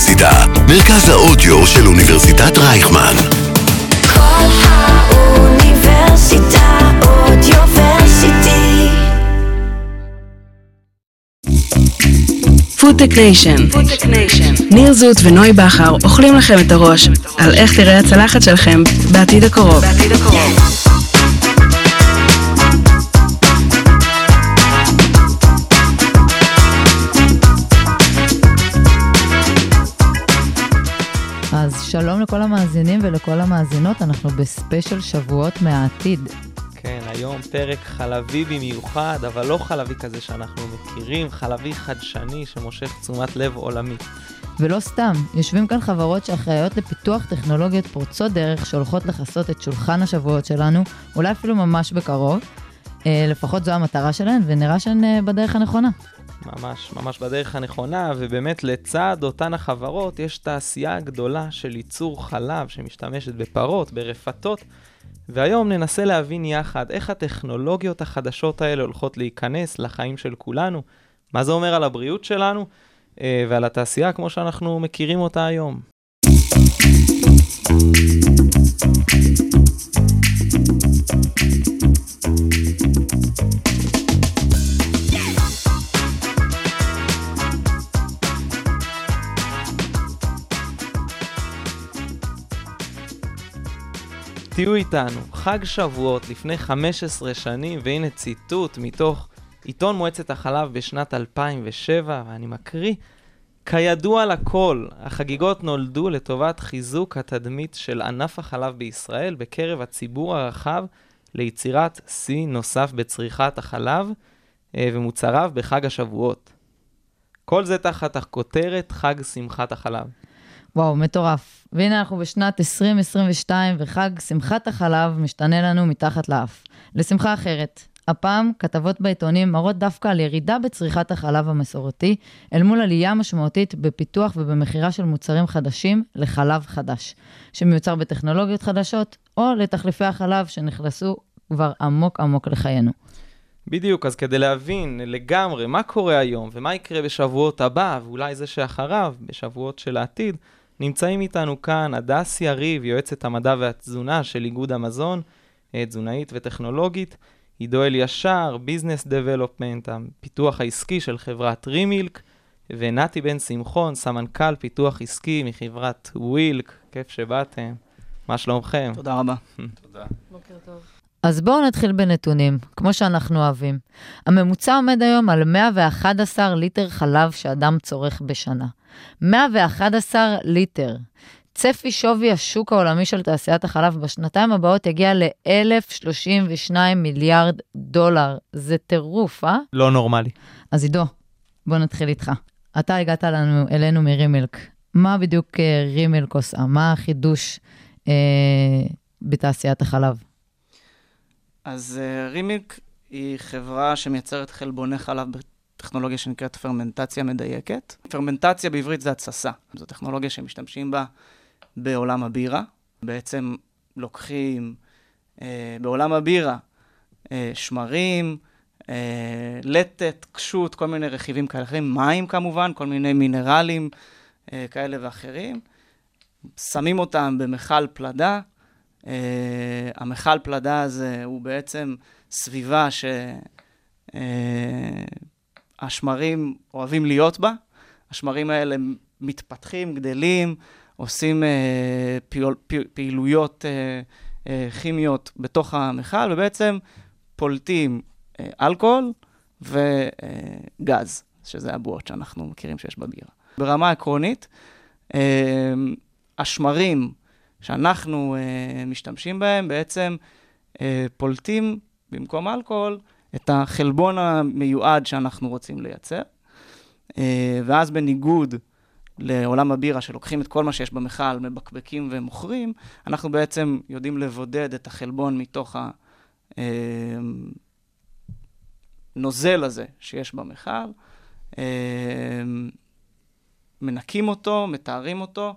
האוניברסיטה, מרכז האודיו של אוניברסיטת רייכמן. כל האוניברסיטה Audioversity. Foodtech Nation. ניר זוט ונוי בכר אוכלים לכם את הראש על איך תראה הצלחת שלכם בעתיד הקרוב. אז שלום לכל המאזינים ולכל המאזינות, אנחנו בספיישל שבועות מהעתיד. כן, היום פרק חלבי במיוחד, אבל לא חלבי כזה שאנחנו מכירים, חלבי חדשני שמושך תשומת לב עולמית. ולא סתם, יושבים כאן חברות שאחראיות לפיתוח טכנולוגיות פורצות דרך שהולכות לכסות את שולחן השבועות שלנו, אולי אפילו ממש בקרוב. אה, לפחות זו המטרה שלהן, ונראה שהן אה, בדרך הנכונה. ממש, ממש בדרך הנכונה, ובאמת לצד אותן החברות יש תעשייה גדולה של ייצור חלב שמשתמשת בפרות, ברפתות, והיום ננסה להבין יחד איך הטכנולוגיות החדשות האלה הולכות להיכנס לחיים של כולנו, מה זה אומר על הבריאות שלנו אה, ועל התעשייה כמו שאנחנו מכירים אותה היום. תהיו איתנו, חג שבועות לפני 15 שנים, והנה ציטוט מתוך עיתון מועצת החלב בשנת 2007, ואני מקריא: כידוע לכל, החגיגות נולדו לטובת חיזוק התדמית של ענף החלב בישראל בקרב הציבור הרחב ליצירת שיא נוסף בצריכת החלב אה, ומוצריו בחג השבועות. כל זה תחת הכותרת חג שמחת החלב. וואו, מטורף. והנה אנחנו בשנת 2022, וחג שמחת החלב משתנה לנו מתחת לאף. לשמחה אחרת. הפעם, כתבות בעיתונים מראות דווקא על ירידה בצריכת החלב המסורתי, אל מול עלייה משמעותית בפיתוח ובמכירה של מוצרים חדשים לחלב חדש, שמיוצר בטכנולוגיות חדשות, או לתחליפי החלב שנכנסו כבר עמוק עמוק לחיינו. בדיוק, אז כדי להבין לגמרי מה קורה היום ומה יקרה בשבועות הבא, ואולי זה שאחריו, בשבועות של העתיד, נמצאים איתנו כאן הדס יריב, יועצת המדע והתזונה של איגוד המזון, אה, תזונאית וטכנולוגית, עידו אלישר, business development, הפיתוח העסקי של חברת Remilk, ונתי בן שמחון, סמנכ"ל פיתוח עסקי מחברת Wilk, כיף שבאתם. מה שלומכם? תודה רבה. אז בואו נתחיל בנתונים, כמו שאנחנו אוהבים. הממוצע עומד היום על 111 ליטר חלב שאדם צורך בשנה. 111 ליטר. צפי שווי השוק העולמי של תעשיית החלב בשנתיים הבאות יגיע ל-1,032 מיליארד דולר. זה טירוף, אה? לא נורמלי. אז עידו, בוא נתחיל איתך. אתה הגעת לנו, אלינו מרימילק. מה בדיוק אה, רימילק עושה? מה החידוש אה, בתעשיית החלב? אז uh, רימיק היא חברה שמייצרת חלבוני חלב בטכנולוגיה שנקראת פרמנטציה מדויקת. פרמנטציה בעברית זה התססה. זו טכנולוגיה שמשתמשים בה בעולם הבירה. בעצם לוקחים uh, בעולם הבירה uh, שמרים, uh, לטת, קשות, כל מיני רכיבים כאלה אחרים, מים כמובן, כל מיני מינרלים uh, כאלה ואחרים. שמים אותם במכל פלדה, Uh, המכל פלדה הזה הוא בעצם סביבה שהשמרים uh, אוהבים להיות בה. השמרים האלה מתפתחים, גדלים, עושים uh, פעול, פעילויות uh, uh, כימיות בתוך המכל, ובעצם פולטים uh, אלכוהול וגז, uh, שזה הבועות שאנחנו מכירים שיש בבירה. ברמה עקרונית, uh, השמרים שאנחנו uh, משתמשים בהם, בעצם uh, פולטים במקום אלכוהול את החלבון המיועד שאנחנו רוצים לייצר. Uh, ואז בניגוד לעולם הבירה, שלוקחים את כל מה שיש במכל, מבקבקים ומוכרים, אנחנו בעצם יודעים לבודד את החלבון מתוך הנוזל הזה שיש במכל, uh, מנקים אותו, מתארים אותו,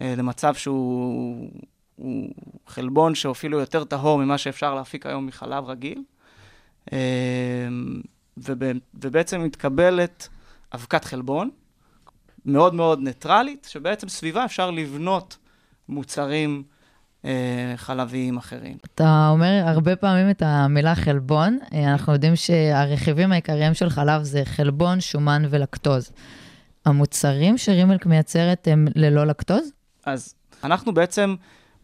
למצב שהוא הוא חלבון שאפילו יותר טהור ממה שאפשר להפיק היום מחלב רגיל. ובעצם מתקבלת אבקת חלבון מאוד מאוד ניטרלית, שבעצם סביבה אפשר לבנות מוצרים אה, חלביים אחרים. אתה אומר הרבה פעמים את המילה חלבון. אה, אנחנו יודעים שהרכיבים העיקריים של חלב זה חלבון, שומן ולקטוז. המוצרים שרימלק מייצרת הם ללא לקטוז? אז אנחנו בעצם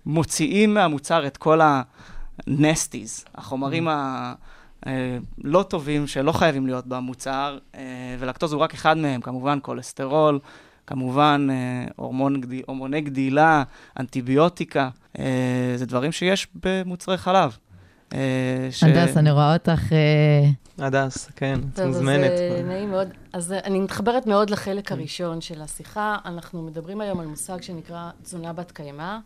מוציאים מהמוצר את כל ה-nesties, החומרים הלא טובים שלא חייבים להיות במוצר, אה, ולקטוז הוא רק אחד מהם, כמובן כולסטרול, כמובן אה, הורמון, הורמוני גדילה, אנטיביוטיקה, אה, זה דברים שיש במוצרי חלב. אה, ש- הדס, אני רואה אותך... אה, הדס, כן, את טוב, אז מוזמנת. אה, נעים מאוד. אז אה, אני מתחברת מאוד לחלק הראשון של השיחה. אנחנו מדברים היום על מושג שנקרא תזונה בת קיימא.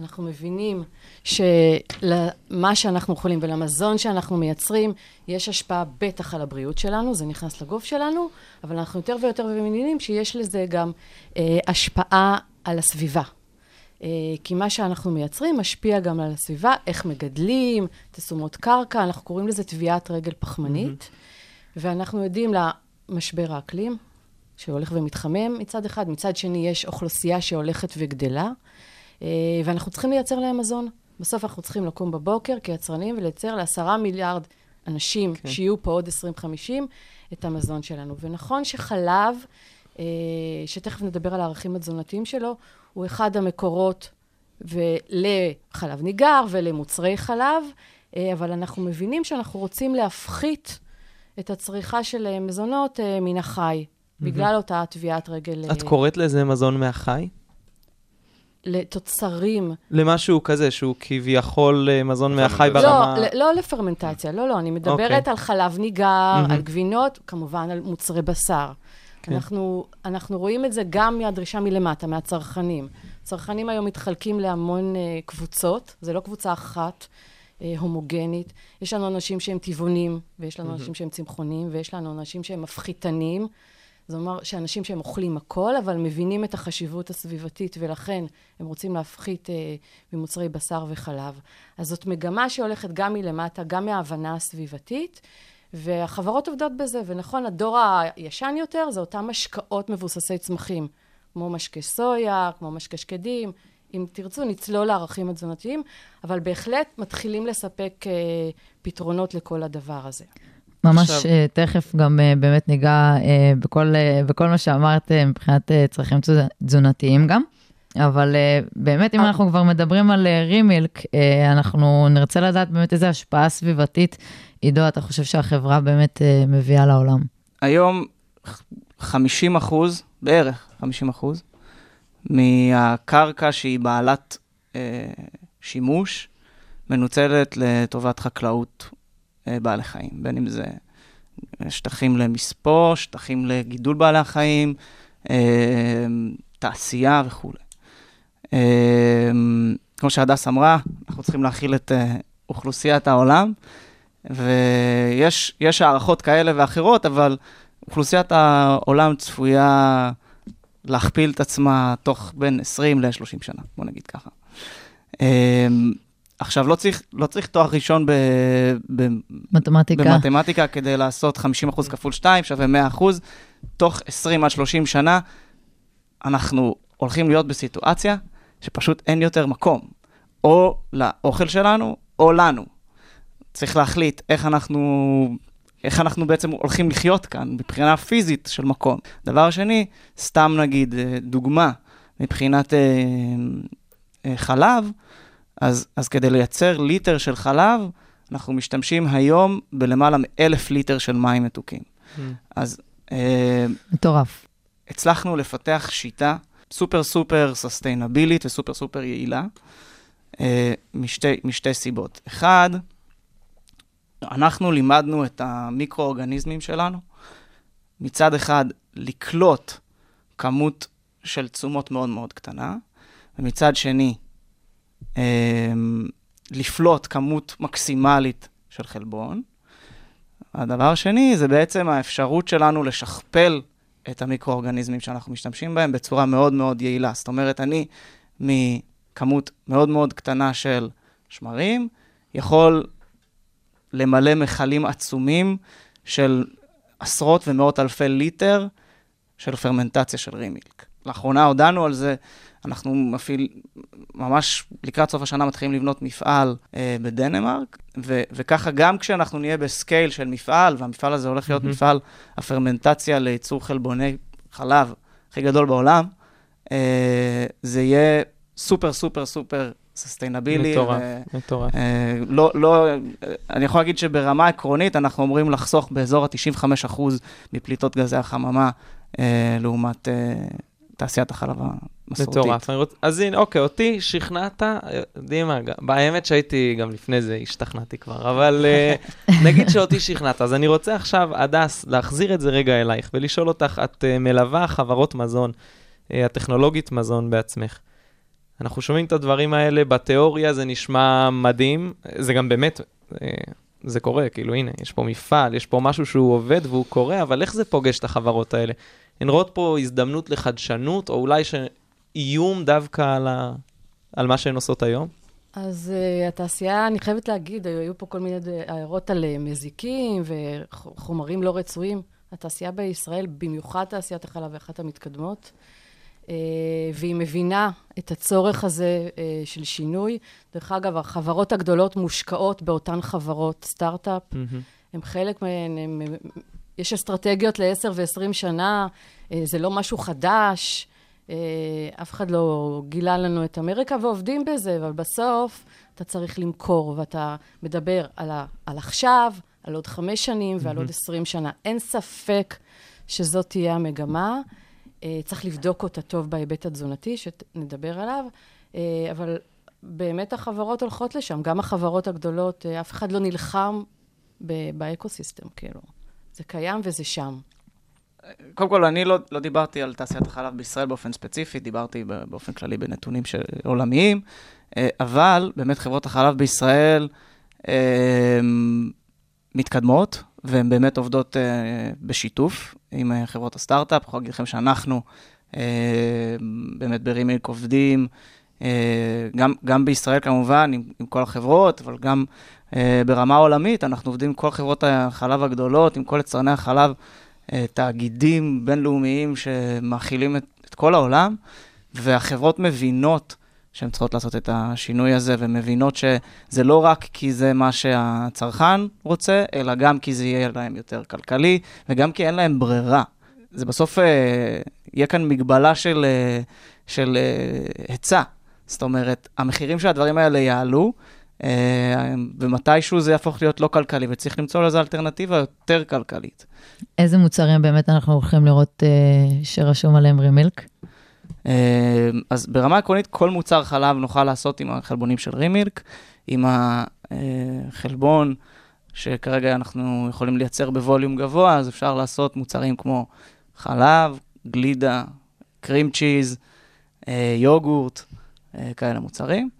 אנחנו מבינים שלמה שאנחנו אוכלים ולמזון שאנחנו מייצרים, יש השפעה בטח על הבריאות שלנו, זה נכנס לגוף שלנו, אבל אנחנו יותר ויותר מבינים שיש לזה גם אה, השפעה על הסביבה. אה, כי מה שאנחנו מייצרים משפיע גם על הסביבה, איך מגדלים, תשומות קרקע, אנחנו קוראים לזה טביעת רגל פחמנית, ואנחנו יודעים למשבר האקלים, שהולך ומתחמם מצד אחד, מצד שני יש אוכלוסייה שהולכת וגדלה, ואנחנו צריכים לייצר להם מזון. בסוף אנחנו צריכים לקום בבוקר כיצרנים ולייצר לעשרה מיליארד אנשים כן. שיהיו פה עוד 2050 את המזון שלנו. ונכון שחלב, אה, שתכף נדבר על הערכים התזונתיים שלו, הוא אחד המקורות לחלב ניגר ולמוצרי חלב, אה, אבל אנחנו מבינים שאנחנו רוצים להפחית את הצריכה של אה, מזונות אה, מן החי, בגלל אותה טביעת רגל את אה, קוראת לזה מזון מהחי? לתוצרים. למשהו כזה, שהוא כביכול אה, מזון מהחי ברמה... לא, לא לפרמנטציה, לא, לא, אני מדברת אוקיי. על חלב ניגר, מהמם. על גבינות, כמובן על מוצרי בשר. כן. אנחנו, אנחנו רואים את זה גם מהדרישה מלמטה, מהצרכנים. צרכנים היום מתחלקים להמון אה, קבוצות, זה לא קבוצה אחת אה, הומוגנית. יש לנו אנשים שהם טבעונים, ויש לנו אנשים שהם צמחונים, ויש לנו אנשים שהם מפחיתנים. זאת אומרת שאנשים שהם אוכלים הכל, אבל מבינים את החשיבות הסביבתית, ולכן הם רוצים להפחית אה, ממוצרי בשר וחלב. אז זאת מגמה שהולכת גם מלמטה, גם מההבנה הסביבתית, והחברות עובדות בזה. ונכון, הדור הישן יותר זה אותם משקאות מבוססי צמחים, כמו משקה סויה, כמו משקה שקדים. אם תרצו, נצלול לערכים התזונתיים, אבל בהחלט מתחילים לספק אה, פתרונות לכל הדבר הזה. ממש עכשיו- אה, תכף גם אה, באמת ניגע אה, בכל, בכל מה שאמרת מבחינת צרכים תזונ- תזונתיים גם. אבל באמת, אם. אנחנו כבר מדברים על רימילק, אנחנו נרצה לדעת באמת איזה השפעה סביבתית, עידו, אתה חושב שהחברה באמת אה, מביאה לעולם? היום 50 אחוז, בערך 50 אחוז, מהקרקע שהיא בעלת אה, שימוש, מנוצלת לטובת חקלאות בעלי חיים, בין אם זה שטחים למספוא, שטחים לגידול בעלי החיים, אה, תעשייה וכולי. אה, כמו שהדס אמרה, אנחנו צריכים להכיל את אה, אוכלוסיית העולם, ויש יש הערכות כאלה ואחרות, אבל אוכלוסיית העולם צפויה להכפיל את עצמה תוך בין 20 ל-30 שנה, בוא נגיד ככה. עכשיו, לא צריך, לא צריך תואר ראשון ב, ב, מתמטיקה. במתמטיקה כדי לעשות 50% כפול 2 שווה 100%. תוך 20 עד 30 שנה אנחנו הולכים להיות בסיטואציה שפשוט אין יותר מקום, או לאוכל שלנו או לנו. צריך להחליט איך אנחנו, איך אנחנו בעצם הולכים לחיות כאן מבחינה פיזית של מקום. דבר שני, סתם נגיד אה, דוגמה, מבחינת אה, אה, חלב, אז, אז כדי לייצר ליטר של חלב, אנחנו משתמשים היום בלמעלה מאלף ליטר של מים מתוקים. Mm. אז אה, מטורף. הצלחנו לפתח שיטה סופר סופר סוסטיינבילית וסופר סופר יעילה, אה, משתי, משתי סיבות. אחד, אנחנו לימדנו את המיקרואורגניזמים שלנו, מצד אחד לקלוט כמות של תשומות מאוד מאוד קטנה, ומצד שני, לפלוט כמות מקסימלית של חלבון. הדבר השני זה בעצם האפשרות שלנו לשכפל את המיקרואורגניזמים שאנחנו משתמשים בהם בצורה מאוד מאוד יעילה. זאת אומרת, אני מכמות מאוד מאוד קטנה של שמרים, יכול למלא מכלים עצומים של עשרות ומאות אלפי ליטר של פרמנטציה של רימילק. לאחרונה הודענו על זה, אנחנו מפעיל, ממש לקראת סוף השנה מתחילים לבנות מפעל אה, בדנמרק, ו- וככה גם כשאנחנו נהיה בסקייל של מפעל, והמפעל הזה הולך להיות מהמם. מפעל הפרמנטציה לייצור חלבוני חלב הכי גדול בעולם, אה, זה יהיה סופר סופר סופר sustainability. מטורף, מטורף. אה, לא, לא, אני יכול להגיד שברמה עקרונית אנחנו אומרים לחסוך באזור ה-95% מפליטות גזי החממה, אה, לעומת אה, תעשיית החלב המסורתית. מטורף. רוצ... אז הנה, אוקיי, אותי שכנעת, אה, יודעים מה, האמת שהייתי גם לפני זה, השתכנעתי כבר, אבל אה, נגיד שאותי שכנעת, אז אני רוצה עכשיו, הדס, להחזיר את זה רגע אלייך ולשאול אותך, את אה, מלווה חברות מזון, הטכנולוגית מזון בעצמך. אנחנו שומעים את הדברים האלה, בתיאוריה זה נשמע מדהים, זה גם באמת, זה קורה, כאילו הנה, יש פה מפעל, יש פה משהו שהוא עובד והוא קורה, אבל איך זה פוגש את החברות האלה? הן רואות פה הזדמנות לחדשנות, או אולי שאיום דווקא על, ה... על מה שהן עושות היום? אז uh, התעשייה, אני חייבת להגיד, היו פה כל מיני הערות על uh, מזיקים וחומרים לא רצויים. התעשייה בישראל, במיוחד תעשיית החלב, היא אחת המתקדמות, uh, והיא מבינה את הצורך הזה uh, של שינוי. דרך אגב, החברות הגדולות מושקעות באותן חברות סטארט-אפ. הם חלק מהן, הם, יש אסטרטגיות ל-10 ו-20 שנה, אה, זה לא משהו חדש, אה, אף אחד לא גילה לנו את אמריקה ועובדים בזה, אבל בסוף אתה צריך למכור, ואתה מדבר על, ה, על עכשיו, על עוד חמש שנים ועל עוד 20 שנה. אין ספק שזאת תהיה המגמה. אה, צריך לבדוק אותה טוב בהיבט התזונתי, שנדבר עליו, אבל באמת החברות הולכות לשם, גם החברות הגדולות, אף אחד לא נלחם ב- באקוסיסטם, כאילו. זה קיים וזה שם. קודם כל, אני לא, לא דיברתי על תעשיית החלב בישראל באופן ספציפי, דיברתי באופן כללי בנתונים של עולמיים, אה, אבל באמת חברות החלב בישראל אה, מתקדמות, והן באמת עובדות אה, בשיתוף עם חברות הסטארט-אפ. יכול להגיד לכם שאנחנו באמת ברימיק עובדים, גם, גם בישראל כמובן, עם, עם כל החברות, אבל גם ברמה עולמית, אנחנו עובדים עם כל חברות החלב הגדולות, עם כל יצרני החלב. אה, תאגידים בינלאומיים שמאכילים את, את כל העולם, והחברות מבינות שהן צריכות לעשות את השינוי הזה, ומבינות שזה לא רק כי זה מה שהצרכן רוצה, אלא גם כי זה יהיה להם יותר כלכלי, וגם כי אין להם ברירה. זה בסוף אה, יהיה כאן מגבלה של, אה, של אה, היצע. זאת אומרת, המחירים של הדברים האלה יעלו, אה, ומתישהו זה יהפוך להיות לא כלכלי, וצריך למצוא לזה אלטרנטיבה יותר כלכלית. איזה מוצרים באמת אנחנו הולכים לראות אה, שרשום עליהם רימילק? אה, אז ברמה עקרונית, כל מוצר חלב נוכל לעשות עם החלבונים של רימילק, עם החלבון שכרגע אנחנו יכולים לייצר בווליום גבוה, אז אפשר לעשות מוצרים כמו חלב, גלידה, קרים צ'יז, אה, יוגורט, אה, כאלה מוצרים.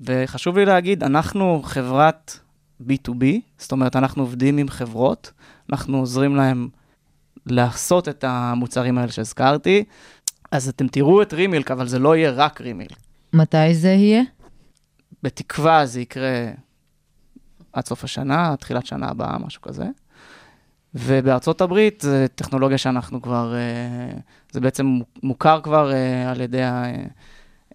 וחשוב לי להגיד, אנחנו חברת B2B, זאת אומרת, אנחנו עובדים עם חברות, אנחנו עוזרים להם לעשות את המוצרים האלה שהזכרתי. אז אתם תראו את רימילק, אבל זה לא יהיה רק רימילק. מתי זה יהיה? בתקווה זה יקרה עד סוף השנה, תחילת שנה הבאה, משהו כזה. ובארצות הברית זו טכנולוגיה שאנחנו כבר, אה, זה בעצם מוכר כבר אה, על ידי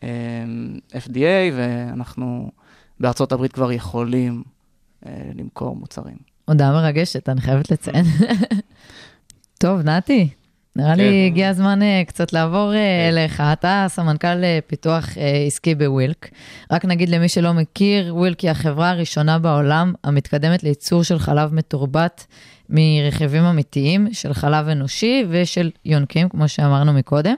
ה-FDA, ואנחנו בארצות הברית כבר יכולים אה, למכור מוצרים. הודעה מרגשת, אני חייבת לציין. טוב, נתי, נראה לי כן. הגיע הזמן אה, קצת לעבור אה, אליך. אתה סמנכ"ל אה, פיתוח אה, עסקי בווילק. רק נגיד למי שלא מכיר, ווילק היא החברה הראשונה בעולם המתקדמת לייצור של חלב מתורבת מרכיבים אמיתיים, של חלב אנושי ושל יונקים, כמו שאמרנו מקודם.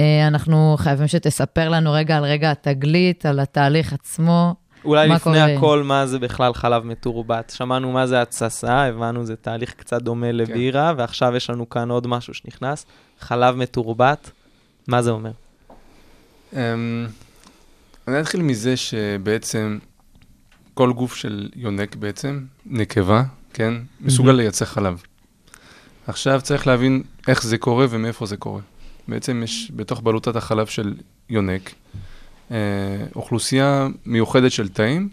אה, אנחנו חייבים שתספר לנו רגע על רגע התגלית, על התהליך עצמו. אולי לפני קורה? הכל, מה זה בכלל חלב מתורבת? שמענו מה זה התססה, הבנו זה תהליך קצת דומה לבירה, ועכשיו יש לנו כאן עוד משהו שנכנס, חלב מתורבת, מה זה אומר? אמ, אני אתחיל מזה שבעצם כל גוף של יונק בעצם, נקבה, כן, מסוגל לייצר חלב. עכשיו צריך להבין איך זה קורה ומאיפה זה קורה. בעצם יש בתוך בלוטת החלב של יונק אה, אוכלוסייה מיוחדת של תאים,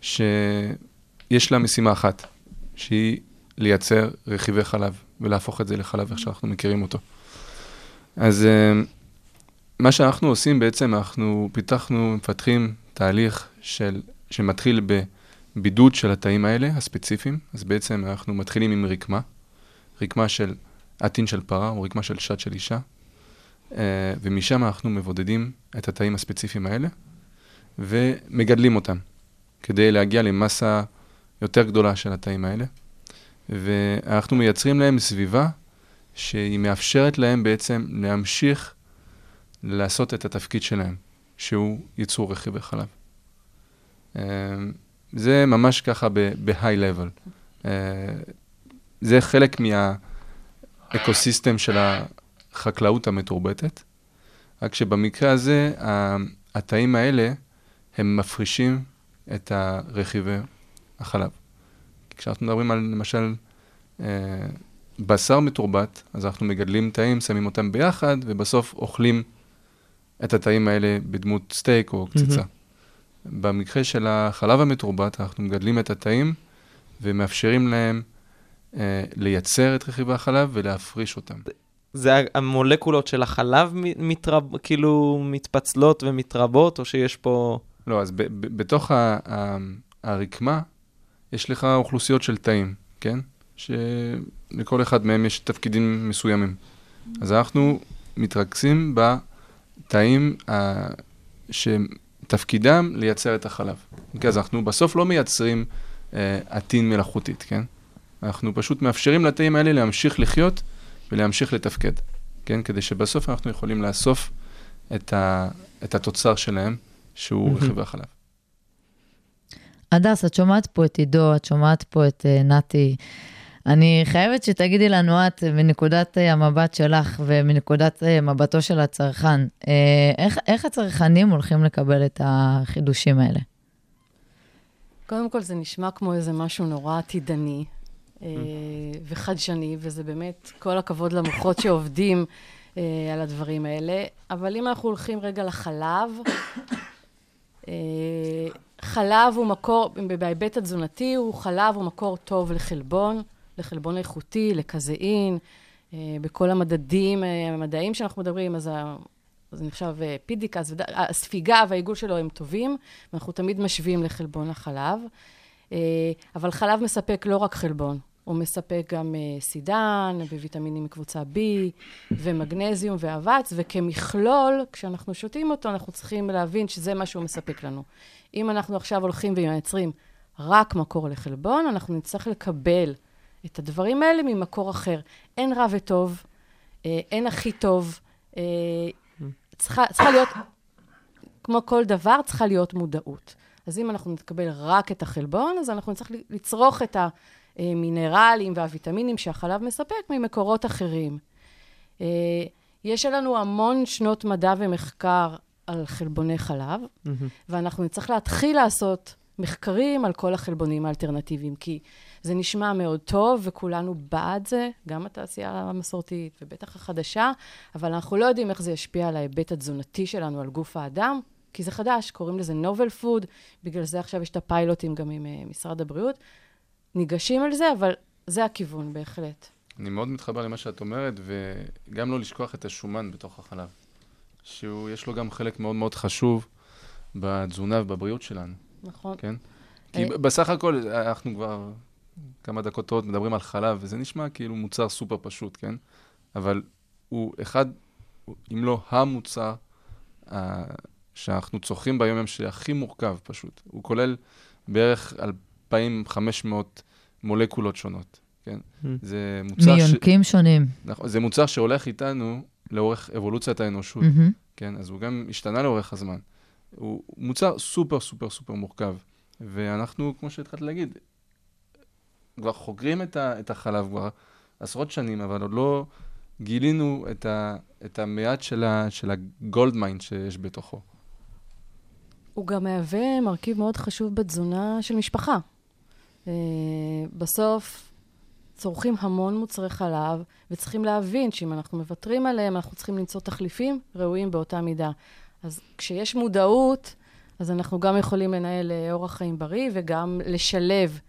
שיש לה משימה אחת, שהיא לייצר רכיבי חלב ולהפוך את זה לחלב איך שאנחנו מכירים אותו. אז אה, מה שאנחנו עושים בעצם, אנחנו פיתחנו, מפתחים תהליך של, שמתחיל בבידוד של התאים האלה, הספציפיים. אז בעצם אנחנו מתחילים עם רקמה, רקמה של עטין של פרה או רקמה של שד של אישה, ומשם אנחנו מבודדים את התאים הספציפיים האלה ומגדלים אותם כדי להגיע למסה יותר גדולה של התאים האלה. ואנחנו מייצרים להם סביבה שהיא מאפשרת להם בעצם להמשיך לעשות את התפקיד שלהם, שהוא ייצור רכיבי חלב. אה, זה ממש ככה ב-high level. אה, זה חלק מהאקוסיסטם של החקלאות המתורבתת, רק שבמקרה הזה, התאים האלה, הם מפרישים את הרכיבי החלב. כשאנחנו מדברים על, למשל, אה, בשר מתורבת, אז אנחנו מגדלים תאים, שמים אותם ביחד, ובסוף אוכלים את התאים האלה בדמות סטייק או קציצה. Mm-hmm. במקרה של החלב המתורבת, אנחנו מגדלים את התאים ומאפשרים להם אה, לייצר את רכיבי החלב ולהפריש אותם. זה המולקולות של החלב מתרב, כאילו מתפצלות ומתרבות, או שיש פה... לא, אז ב- ב- בתוך ה- ה- הרקמה יש לך אוכלוסיות של תאים, כן? שלכל אחד מהם יש תפקידים מסוימים. אז אנחנו מתרכזים בתאים ה- שתפקידם לייצר את החלב. אוקיי, אז אנחנו בסוף לא מייצרים אה, עטין מלאכותית, כן? אנחנו פשוט מאפשרים לתאים האלה להמשיך לחיות ולהמשיך לתפקד, כן? כדי שבסוף אנחנו יכולים לאסוף את, ה, את התוצר שלהם, שהוא רכיבי החלב. הדס, את שומעת פה את עידו, את שומעת פה את uh, נתי. אני חייבת שתגידי לנו את, מנקודת uh, המבט שלך ומנקודת uh, מבטו של הצרכן, uh, איך, איך הצרכנים הולכים לקבל את החידושים האלה? קודם כל, זה נשמע כמו איזה משהו נורא עתידני אה, וחדשני, וזה באמת כל הכבוד למוחות שעובדים אה, על הדברים האלה. אבל אם אנחנו הולכים רגע לחלב, אה, חלב הוא מקור, בהיבט התזונתי, הוא חלב הוא מקור טוב לחלבון, לחלבון איכותי, לקזאין, בכל המדדים המדעיים שאנחנו מדברים, אז זה נחשב פידיקס, הספיגה והעיגול שלו הם טובים, ואנחנו תמיד משווים לחלבון החלב. אבל חלב מספק לא רק חלבון, הוא מספק גם uh, סידן וויטמינים מקבוצה B ומגנזיום ואבץ, וכמכלול, כשאנחנו שותים אותו, אנחנו צריכים להבין שזה מה שהוא מספק לנו. אם אנחנו עכשיו הולכים ומייצרים רק מקור לחלבון, אנחנו נצטרך לקבל את הדברים האלה ממקור אחר. אין רע וטוב, אה, אין הכי טוב. אה, צריכה, צריכה להיות, כמו כל דבר, צריכה להיות מודעות. אז אם אנחנו נתקבל רק את החלבון, אז אנחנו נצטרך לצרוך את ה... המינרלים והוויטמינים שהחלב מספק ממקורות אחרים. אה, יש לנו המון שנות מדע ומחקר על חלבוני חלב, mm-hmm. ואנחנו נצטרך להתחיל לעשות מחקרים על כל החלבונים האלטרנטיביים, כי זה נשמע מאוד טוב, וכולנו בעד זה, גם התעשייה המסורתית ובטח החדשה, אבל אנחנו לא יודעים איך זה ישפיע על ההיבט התזונתי שלנו, על גוף האדם, כי זה חדש, קוראים לזה novel food, בגלל זה עכשיו יש את הפיילוטים גם עם uh, משרד הבריאות. ניגשים על זה, אבל זה הכיוון בהחלט. אני מאוד מתחבר למה שאת אומרת, וגם לא לשכוח את השומן בתוך החלב, שיש לו גם חלק מאוד מאוד חשוב בתזונה ובבריאות שלנו. נכון. כן? כי אה, בסך הכל, אנחנו כבר כמה דקות טובות מדברים על חלב, וזה נשמע כאילו מוצר סופר פשוט, כן? אבל הוא אחד, אם לא המוצר uh, שאנחנו צורכים ביום-יום, שהכי מורכב פשוט. הוא כולל בערך 2,500 מולקולות שונות, כן? Mm. זה מוצר מיונקים ש... שונים. נכון, זה מוצר שהולך איתנו לאורך אבולוציית האנושות. כן? אז הוא גם השתנה לאורך הזמן. הוא מוצר סופר סופר סופר מורכב, ואנחנו, כמו שהתחלת להגיד, כבר חוקרים את, ה, את החלב כבר עשרות שנים, אבל עוד לא גילינו את, ה, את המעט של, ה, של ה gold mine שיש בתוכו. הוא גם מהווה מרכיב מאוד חשוב בתזונה של משפחה. אה, בסוף צורכים המון מוצרי חלב, וצריכים להבין שאם אנחנו מוותרים עליהם, אנחנו צריכים למצוא תחליפים ראויים באותה מידה. אז כשיש מודעות, אז אנחנו גם יכולים לנהל אה, אורח חיים בריא וגם לשלב,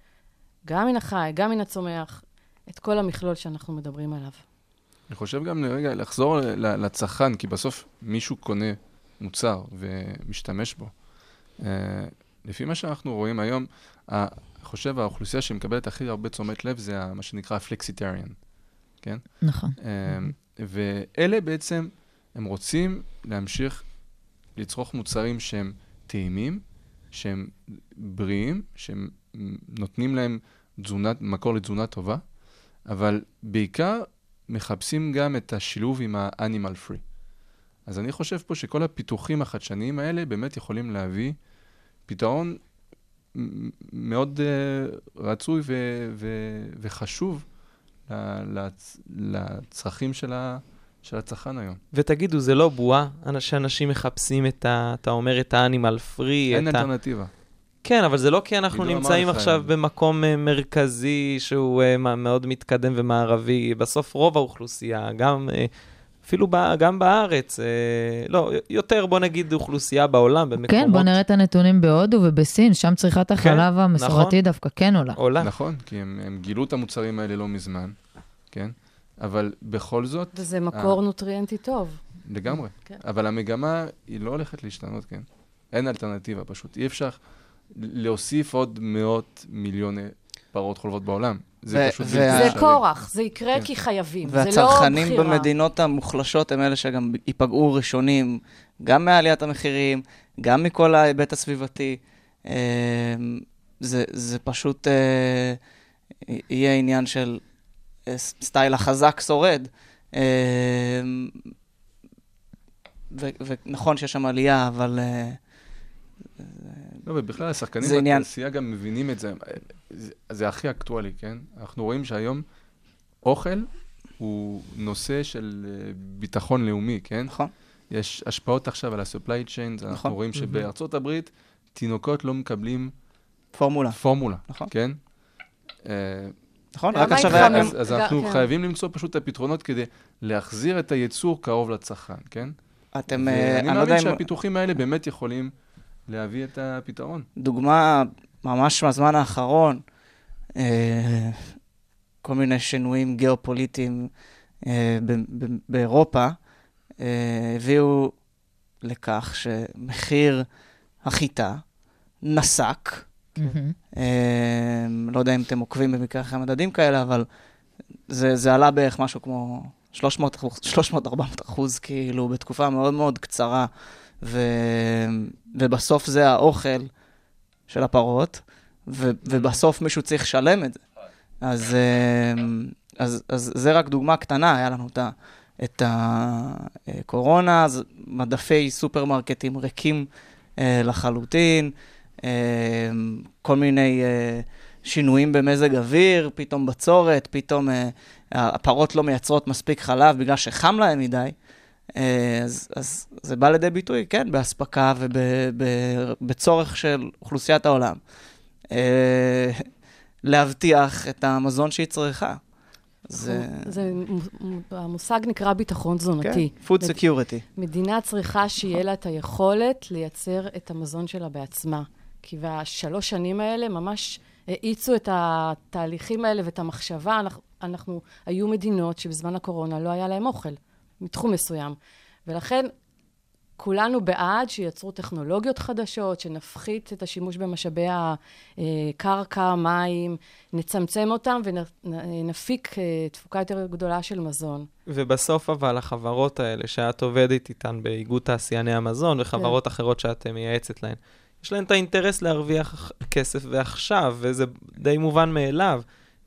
גם מן החי, גם מן הצומח, את כל המכלול שאנחנו מדברים עליו. אני חושב גם רגע לחזור לצרכן, כי בסוף מישהו קונה מוצר ומשתמש בו. אה, לפי מה שאנחנו רואים היום, חושב האוכלוסייה שמקבלת הכי הרבה תשומת לב זה מה שנקרא הפלקסיטריאן, כן? נכון. אה, ואלה בעצם, הם רוצים להמשיך לצרוך מוצרים שהם טעימים, שהם בריאים, שהם נותנים להם תזונת, מקור לתזונה טובה, אבל בעיקר מחפשים גם את השילוב עם ה-animal free. אז אני חושב פה שכל הפיתוחים החדשניים האלה באמת יכולים להביא פתרון מאוד uh, רצוי ו- ו- וחשוב לצ- לצרכים של, ה- של הצרכן היום. ותגידו, זה לא בועה אנ- שאנשים מחפשים את ה... אתה אומר את האנימל פרי, אין את ה... אלטרנטיבה. כן, אבל זה לא כי אנחנו נמצאים עכשיו אה, במקום אה, מרכזי שהוא אה, מאוד מתקדם ומערבי. בסוף רוב האוכלוסייה, גם... אפילו ב, גם בארץ, אה, לא, יותר בוא נגיד אוכלוסייה בעולם, במקומות... כן, בוא נראה את הנתונים בהודו ובסין, שם צריכת החלב המסורתי נכון. דווקא כן עולה. עולה. נכון, כי הם, הם גילו את המוצרים האלה לא מזמן, כן? אבל בכל זאת, וזה מקור נוטריאנטי טוב. לגמרי. כן. אבל המגמה היא לא הולכת להשתנות, כן? אין אלטרנטיבה פשוט. אי אפשר להוסיף עוד מאות מיליוני פרות חולבות בעולם. זה פשוט זה. כורח, זה יקרה כן. כי חייבים, זה לא והצרכנים בחירה. במדינות המוחלשות הם אלה שגם ייפגעו ראשונים, גם מעליית המחירים, גם מכל ההיבט הסביבתי. אה, זה, זה פשוט אה, יהיה עניין של אה, סטייל החזק שורד. ונכון שיש שם עלייה, אבל לא, ובכלל השחקנים בתעשייה גם מבינים את זה. זה. זה הכי אקטואלי, כן? אנחנו רואים שהיום אוכל הוא נושא של אה, ביטחון לאומי, כן? נכון. יש השפעות עכשיו על ה-supply chain, אנחנו נכון. רואים שבארצות הברית תינוקות לא מקבלים פורמולה. פורמולה, נכון. כן? אה, נכון? רק עכשיו. אז, אז גם- אנחנו כן. חייבים למצוא פשוט את הפתרונות כדי להחזיר את הייצור קרוב לצרכן, כן? אתם... אה, אני לא יודע מאמין. שהפיתוחים האלה באמת יכולים להביא את הפתרון. דוגמה ממש מהזמן האחרון, אה, כל מיני שינויים גיאופוליטיים אה, ב- ב- באירופה, אה, הביאו לכך שמחיר החיטה נסק. מהמם. אה, לא יודע אם אתם עוקבים במקרה אחרי מדדים כאלה, אבל זה, זה עלה בערך משהו כמו 300-400 אחוז, כאילו, בתקופה מאוד מאוד קצרה, ו, ובסוף זה האוכל של הפרות, ו, ובסוף מישהו צריך לשלם את זה. אז, אה, אז, אז זה רק דוגמה קטנה, היה לנו את ה... את הקורונה, אז מדפי סופרמרקטים ריקים אה, לחלוטין, אה, כל מיני אה, שינויים במזג אוויר, פתאום בצורת, פתאום אה, הפרות לא מייצרות מספיק חלב בגלל שחם להן מדי. אה, אז, אז זה בא לידי ביטוי, כן, באספקה ובצורך של אוכלוסיית העולם. אה, להבטיח את המזון שהיא צריכה. זה... זה, המושג נקרא ביטחון תזונתי. כן, food מד- security. מדינה צריכה שיהיה לה את היכולת לייצר את המזון שלה בעצמה. כי בשלוש שנים האלה ממש האיצו את התהליכים האלה ואת המחשבה. אנחנו, אנחנו, היו מדינות שבזמן הקורונה לא היה להם אוכל, מתחום מסוים. ולכן כולנו בעד שייצרו טכנולוגיות חדשות, שנפחית את השימוש במשאבי הקרקע, מים, נצמצם אותם ונפיק אה, תפוקה יותר גדולה של מזון. ובסוף אבל החברות האלה שאת עובדת איתן באיגוד תעשייני המזון וחברות אחרות שאת אה, מייעצת להן, יש להן את האינטרס להרוויח כסף ועכשיו, וזה די מובן מאליו.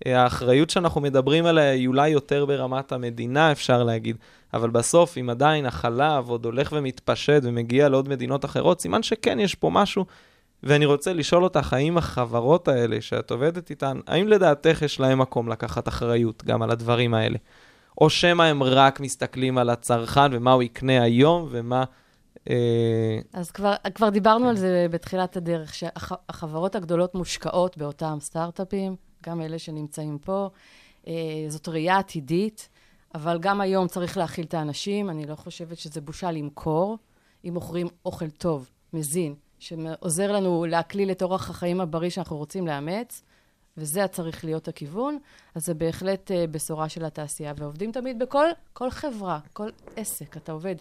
אה, האחריות שאנחנו מדברים עליה היא אולי יותר ברמת המדינה, אפשר להגיד, אבל בסוף, אם עדיין החלב עוד הולך ומתפשט ומגיע לעוד מדינות אחרות, סימן שכן, יש פה משהו. ואני רוצה לשאול אותך, האם החברות האלה שאת עובדת איתן, האם לדעתך יש להם מקום לקחת אחריות גם על הדברים האלה? או שמא הם רק מסתכלים על הצרכן ומה הוא יקנה היום ומה... אה, אז כבר, כבר דיברנו על זה בתחילת הדרך, שהחברות הגדולות מושקעות באותם סטארט-אפים, גם אלה שנמצאים פה. אה, זאת ראייה עתידית, אבל גם היום צריך להכיל את האנשים. אני לא חושבת שזה בושה למכור, אם מוכרים אוכל טוב, מזין, שעוזר לנו להקליל את אורח החיים הבריא שאנחנו רוצים לאמץ. וזה צריך להיות הכיוון, אז זה בהחלט אה, בשורה של התעשייה. ועובדים תמיד בכל כל חברה, כל עסק, אתה עובד.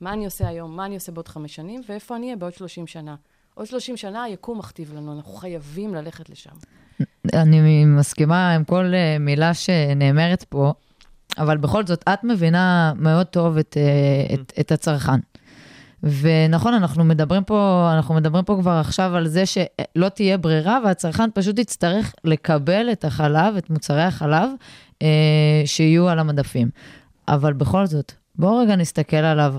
מה אני עושה היום, מה אני עושה בעוד חמש שנים, ואיפה אני אהיה בעוד 30 שנה. עוד 30 שנה היקום מכתיב לנו, אנחנו חייבים ללכת לשם. אני מסכימה עם כל אה, מילה שנאמרת פה, אבל בכל זאת, את מבינה מאוד טוב את, אה, את, את הצרכן. ונכון, אנחנו מדברים פה, אנחנו מדברים פה כבר עכשיו על זה שלא תהיה ברירה, והצרכן פשוט יצטרך לקבל את החלב, את מוצרי החלב, אה, שיהיו על המדפים. אבל בכל זאת, בואו רגע נסתכל עליו.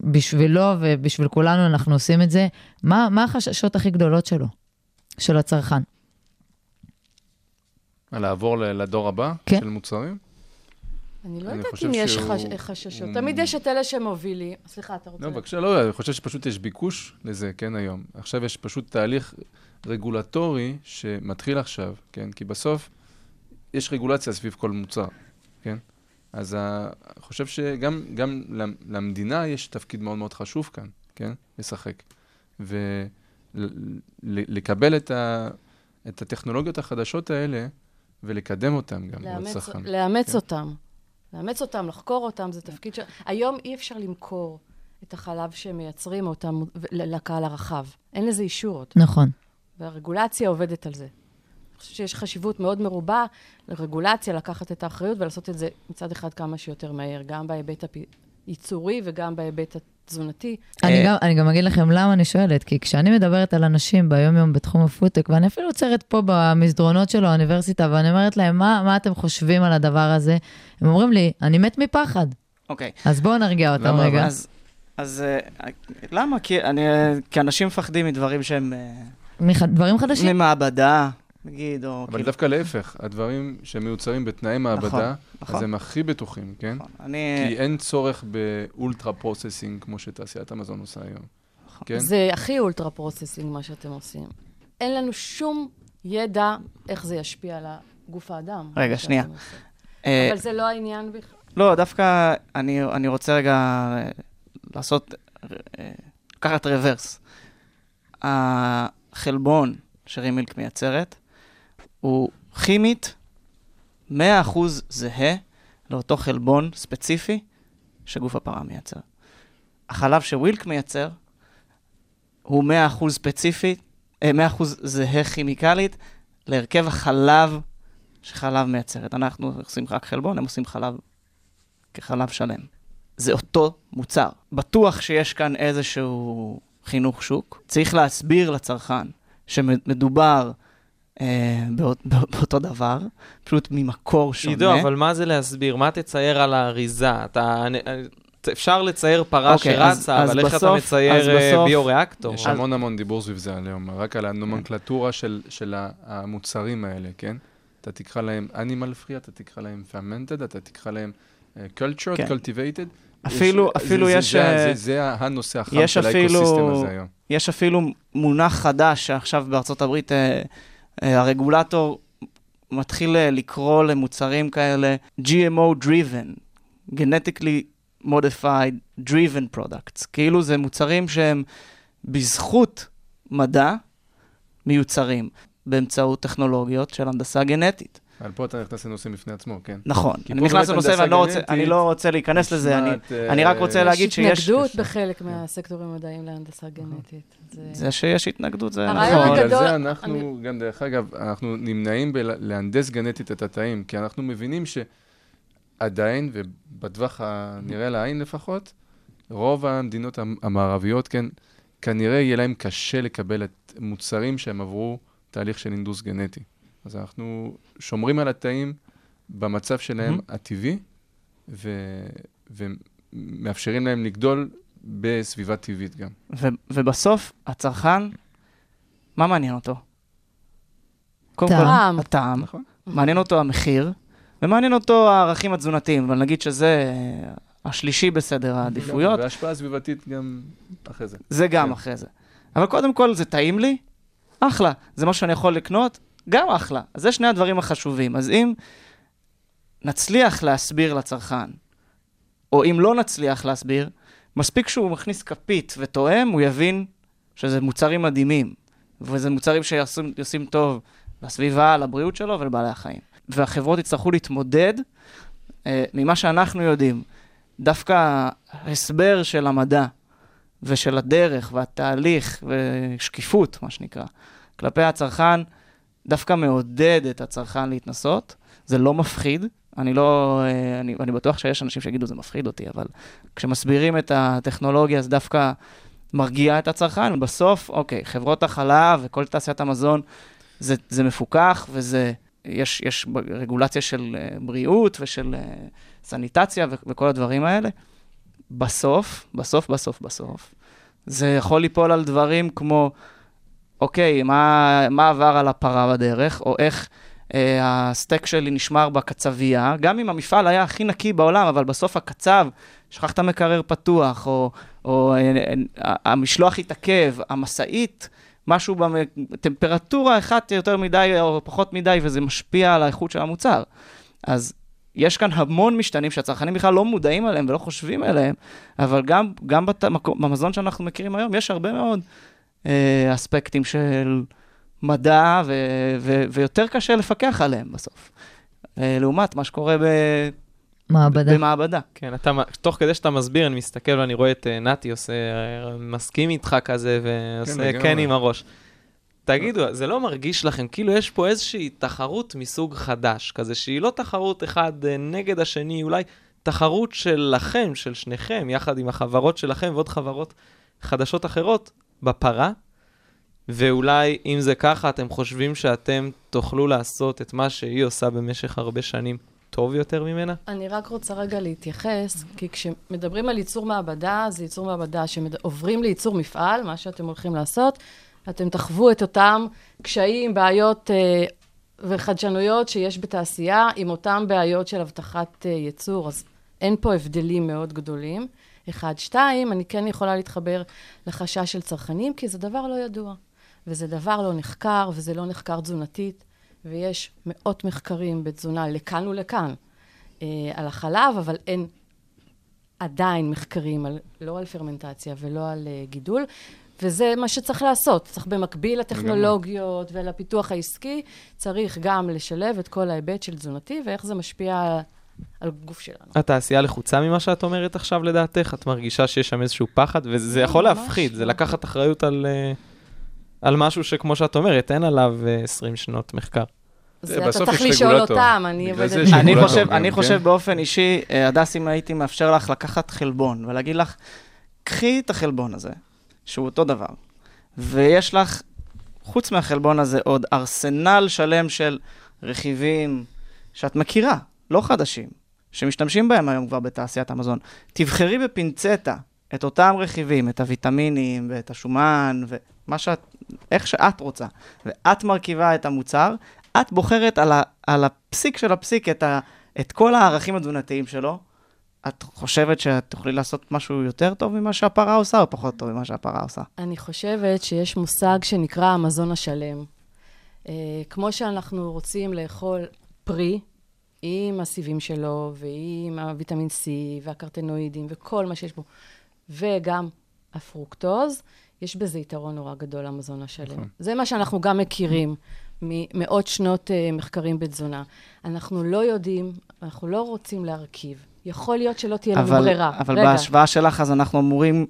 בשבילו ובשביל כולנו אנחנו עושים את זה. מה, מה החששות הכי גדולות שלו, של הצרכן? לעבור לדור הבא כן. של מוצרים? אני לא יודעת אם יש. חששות. תמיד יש את אלה שמובילים. סליחה, אתה רוצה... לא, בבקשה, לא, אני חושב שפשוט יש ביקוש לזה, כן, היום. עכשיו יש פשוט תהליך רגולטורי שמתחיל עכשיו, כן? כי בסוף יש רגולציה סביב כל מוצר, כן? אז אני חושב שגם גם למ- למדינה יש תפקיד מאוד מאוד חשוב כאן, כן? לשחק. ולקבל את, ה, את הטכנולוגיות החדשות האלה ולקדם אותן גם לאמץ, לצרכן. לאמץ כן. אותם. לאמץ אותם, לחקור אותם, זה תפקיד ש... היום אי אפשר למכור את החלב שהם מייצרים אותם לקהל הרחב. אין לזה אישור עוד. נכון. והרגולציה עובדת על זה. אני חושבת שיש חשיבות מאוד מרובה לרגולציה, לקחת את האחריות ולעשות את זה מצד אחד כמה שיותר מהר, גם בהיבט הייצורי וגם בהיבט התזונתי. אני אה, גם, אני גם אגיד לכם למה אני שואלת, כי כשאני מדברת על אנשים ביום-יום בתחום הפודטק, ואני אפילו עוצרת פה במסדרונות של האוניברסיטה, ואני אומרת להם, מה, מה אתם חושבים על הדבר הזה? הם אומרים לי, אני מת מפחד. אוקיי. אז בואו נרגיע אותם למה, רגע. אז, אז אה, למה? כי, אני, כי אנשים מפחדים מדברים שהם אה, מח... דברים חדשים? ממעבדה, נגיד, או אבל כאילו... דווקא להפך, הדברים שמיוצרים בתנאי מעבדה, נכון. אז הם הכי בטוחים, כן? נכון, אני... כי אין צורך ב ultra processing כמו שתעשיית המזון עושה היום. כן? זה הכי ultra processing מה שאתם עושים. אין לנו שום ידע איך זה ישפיע על גוף האדם. רגע, שנייה. אה, אבל זה לא העניין בכלל. לא, דווקא אני, אני רוצה רגע לעשות, אה, לקחת רוורס. החלבון שרימילק מייצרת הוא כימית 100% זהה לאותו חלבון ספציפי שגוף הפרה מייצר. החלב שווילק מייצר הוא 100% ספציפי, אה, 100% זהה כימיקלית להרכב החלב שחלב מייצרת. אנחנו עושים רק חלבון, הם עושים חלב כחלב שלם. זה אותו מוצר. בטוח שיש כאן איזשהו חינוך שוק. צריך להסביר לצרכן שמדובר אה, באות, באותו דבר, פשוט ממקור שונה. עידו, אבל מה זה להסביר? מה תצייר על האריזה? אתה... אני- אני- אפשר לצייר פרה אוקיי, אז- שרצה, אז אבל איך אתה בסוף- אז מצייר אה, בסוף- ביו-ריאקטור? יש המון המון דיבור סביב זה היום, רק על הנומנקלטורה של, של המוצרים האלה, כן? אתה תקרא להם animal free, אתה תקרא להם fermented, אתה תקרא להם uh, cultured, כן. cultivated. אפילו- יש, אפילו זה, יש, זה, אה, זה, זה, זה הנושא החם יש של אפילו- האקוסיסטם הזה היום. יש אפילו מונח חדש שעכשיו בארצות הברית אה, אה, הרגולטור מתחיל אה, לקרוא למוצרים כאלה GMO driven, genetically modified driven products. כאילו זה מוצרים שהם בזכות מדע מיוצרים באמצעות טכנולוגיות של הנדסה גנטית. אבל פה אתה נכנס לנושא בפני עצמו, כן? נכון, אני נכנס לנושא ואני לא רוצה, אני לא רוצה להיכנס לזה, אני, אה, אני רק רוצה להגיד יש שיש... התנגדות יש- בחלק מהסקטורים המדעיים להנדסה גנטית. זה- זה שיש התנגדות זה הרעיון נכון. בגלל הגדול- זה אנחנו, גם דרך אגב, אנחנו נמנעים בלהנדס גנטית את התאים, כי אנחנו מבינים שעדיין, ובטווח הנראה לעין לפחות, רוב המדינות המ- המערביות, כן, כנראה יהיה להם קשה לקבל את מוצרים שהם עברו תהליך של אינדוס גנטי. אז אנחנו שומרים על התאים במצב שלהם הטבעי, ו... ומאפשרים להם לגדול בסביבה טבעית גם. ו- ובסוף, הצרכן, מה מעניין אותו? קודם כל, טעם. הטעם, נכון. מעניין אותו המחיר, ומעניין אותו הערכים התזונתיים, אבל נגיד שזה השלישי בסדר העדיפויות, והשפעה סביבתית גם אחרי זה. זה גם כן. אחרי זה. אבל קודם כל, זה טעים לי, אחלה. זה מה שאני יכול לקנות, גם אחלה. אז זה שני הדברים החשובים. אז אם נצליח להסביר לצרכן, או אם לא נצליח להסביר, מספיק שהוא מכניס כפית ותואם, הוא יבין שזה מוצרים מדהימים, וזה מוצרים שעושים טוב לסביבה, לבריאות שלו ולבעלי החיים. והחברות יצטרכו להתמודד אה, ממה שאנחנו יודעים. דווקא ההסבר של המדע ושל הדרך והתהליך ושקיפות, מה שנקרא, כלפי הצרכן, דווקא מעודד את הצרכן להתנסות. זה לא מפחיד. אני לא, אה, אני, אני בטוח שיש אנשים שיגידו, זה מפחיד אותי, אבל כשמסבירים את הטכנולוגיה, זה דווקא מרגיע את הצרכן, ובסוף, אוקיי, חברות החלב וכל תעשיית המזון, זה, זה מפוקח וזה, יש, יש רגולציה של אה, בריאות ושל אה, סניטציה ו- וכל הדברים האלה. בסוף, בסוף, בסוף, בסוף, זה יכול ליפול על דברים כמו, אוקיי, מה, מה עבר על הפרה בדרך, או איך אה, הסטייק שלי נשמר בקצבייה, גם אם המפעל היה הכי נקי בעולם, אבל בסוף הקצב, שכח את המקרר פתוח, או, או אה, אה, המשלוח התעכב, המשאית, משהו בטמפרטורה אחת יותר מדי או פחות מדי, וזה משפיע על האיכות של המוצר. אז יש כאן המון משתנים שהצרכנים בכלל לא מודעים אליהם ולא חושבים עליהם, אבל גם, גם בת, במזון שאנחנו מכירים היום, יש הרבה מאוד אה, אספקטים של מדע, ו, ו, ויותר קשה לפקח עליהם בסוף. אה, לעומת מה שקורה ב... מעבדה. במעבדה. כן, אתה, תוך כדי שאתה מסביר, אני מסתכל ואני רואה את uh, נתי עושה, מסכים איתך כזה, ועושה כן, כן עם הראש. תגידו, זה לא מרגיש לכם כאילו יש פה איזושהי תחרות מסוג חדש, כזה שהיא לא תחרות אחד נגד השני, אולי תחרות שלכם, של שניכם, יחד עם החברות שלכם ועוד חברות חדשות אחרות, בפרה, ואולי אם זה ככה, אתם חושבים שאתם תוכלו לעשות את מה שהיא עושה במשך הרבה שנים טוב יותר ממנה? אני רק רוצה רגע להתייחס, כי כשמדברים על ייצור מעבדה, זה ייצור מעבדה שעוברים לייצור מפעל, מה שאתם הולכים לעשות, אתם תחוו את אותם קשיים, בעיות אה, וחדשנויות שיש בתעשייה, עם אותם בעיות של הבטחת אה, ייצור, אז אין פה הבדלים מאוד גדולים. אחד, שתיים, אני כן יכולה להתחבר לחשש של צרכנים, כי זה דבר לא ידוע. וזה דבר לא נחקר, וזה לא נחקר תזונתית. ויש מאות מחקרים בתזונה לכאן ולכאן אה, על החלב, אבל אין עדיין מחקרים על, לא על פרמנטציה ולא על אה, גידול, וזה מה שצריך לעשות. צריך במקביל לטכנולוגיות ולפיתוח העסקי, צריך גם לשלב את כל ההיבט של תזונתי ואיך זה משפיע על, גוף שלנו. התעשייה לחוצה ממה שאת אומרת עכשיו לדעתך? את מרגישה שיש שם איזשהו פחד? וזה יכול להפחיד, זה לא. לקחת אחריות על... אה, על משהו שכמו שאת אומרת, אין עליו 20 אה, שנות מחקר. זה אתה צריך לשאול אותם, אני עובדת... אני חושב, אני כן. חושב באופן אישי, אה, הדס, אם הייתי מאפשר לך לקחת חלבון ולהגיד לך, קחי את החלבון הזה, שהוא אותו דבר, ויש לך, חוץ מהחלבון הזה, עוד ארסנל שלם של רכיבים שאת מכירה, לא חדשים, שמשתמשים בהם היום כבר בתעשיית המזון. תבחרי בפינצטה את אותם רכיבים, את הוויטמינים ואת השומן, ומה שאת, איך שאת רוצה, ואת מרכיבה את המוצר, את בוחרת על, ה, על הפסיק של הפסיק את, ה, את כל הערכים התזונתיים שלו. את חושבת שאת תוכלי לעשות משהו יותר טוב ממה שהפרה עושה, או פחות טוב ממה שהפרה עושה? אני חושבת שיש מושג שנקרא המזון השלם. Uh, כמו שאנחנו רוצים לאכול פרי, עם הסיבים שלו, ועם הוויטמין C, והקרטנואידים, וכל מה שיש בו, וגם הפרוקטוז, יש בזה יתרון נורא גדול למזון השלם. נכון. זה מה שאנחנו גם מכירים ממאות שנות uh, מחקרים בתזונה. אנחנו לא יודעים, אנחנו לא רוצים להרכיב. יכול להיות שלא תהיה לנו ברירה. אבל רגע. בהשוואה שלך, אז אנחנו אמורים